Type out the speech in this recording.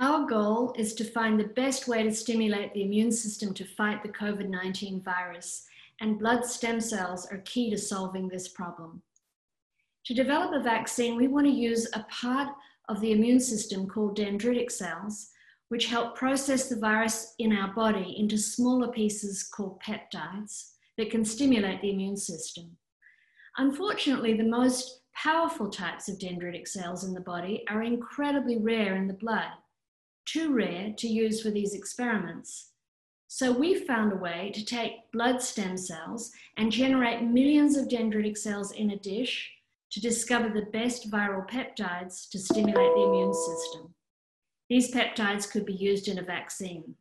Our goal is to find the best way to stimulate the immune system to fight the COVID 19 virus, and blood stem cells are key to solving this problem. To develop a vaccine, we want to use a part of the immune system called dendritic cells, which help process the virus in our body into smaller pieces called peptides that can stimulate the immune system. Unfortunately, the most powerful types of dendritic cells in the body are incredibly rare in the blood, too rare to use for these experiments. So we found a way to take blood stem cells and generate millions of dendritic cells in a dish to discover the best viral peptides to stimulate the immune system. These peptides could be used in a vaccine.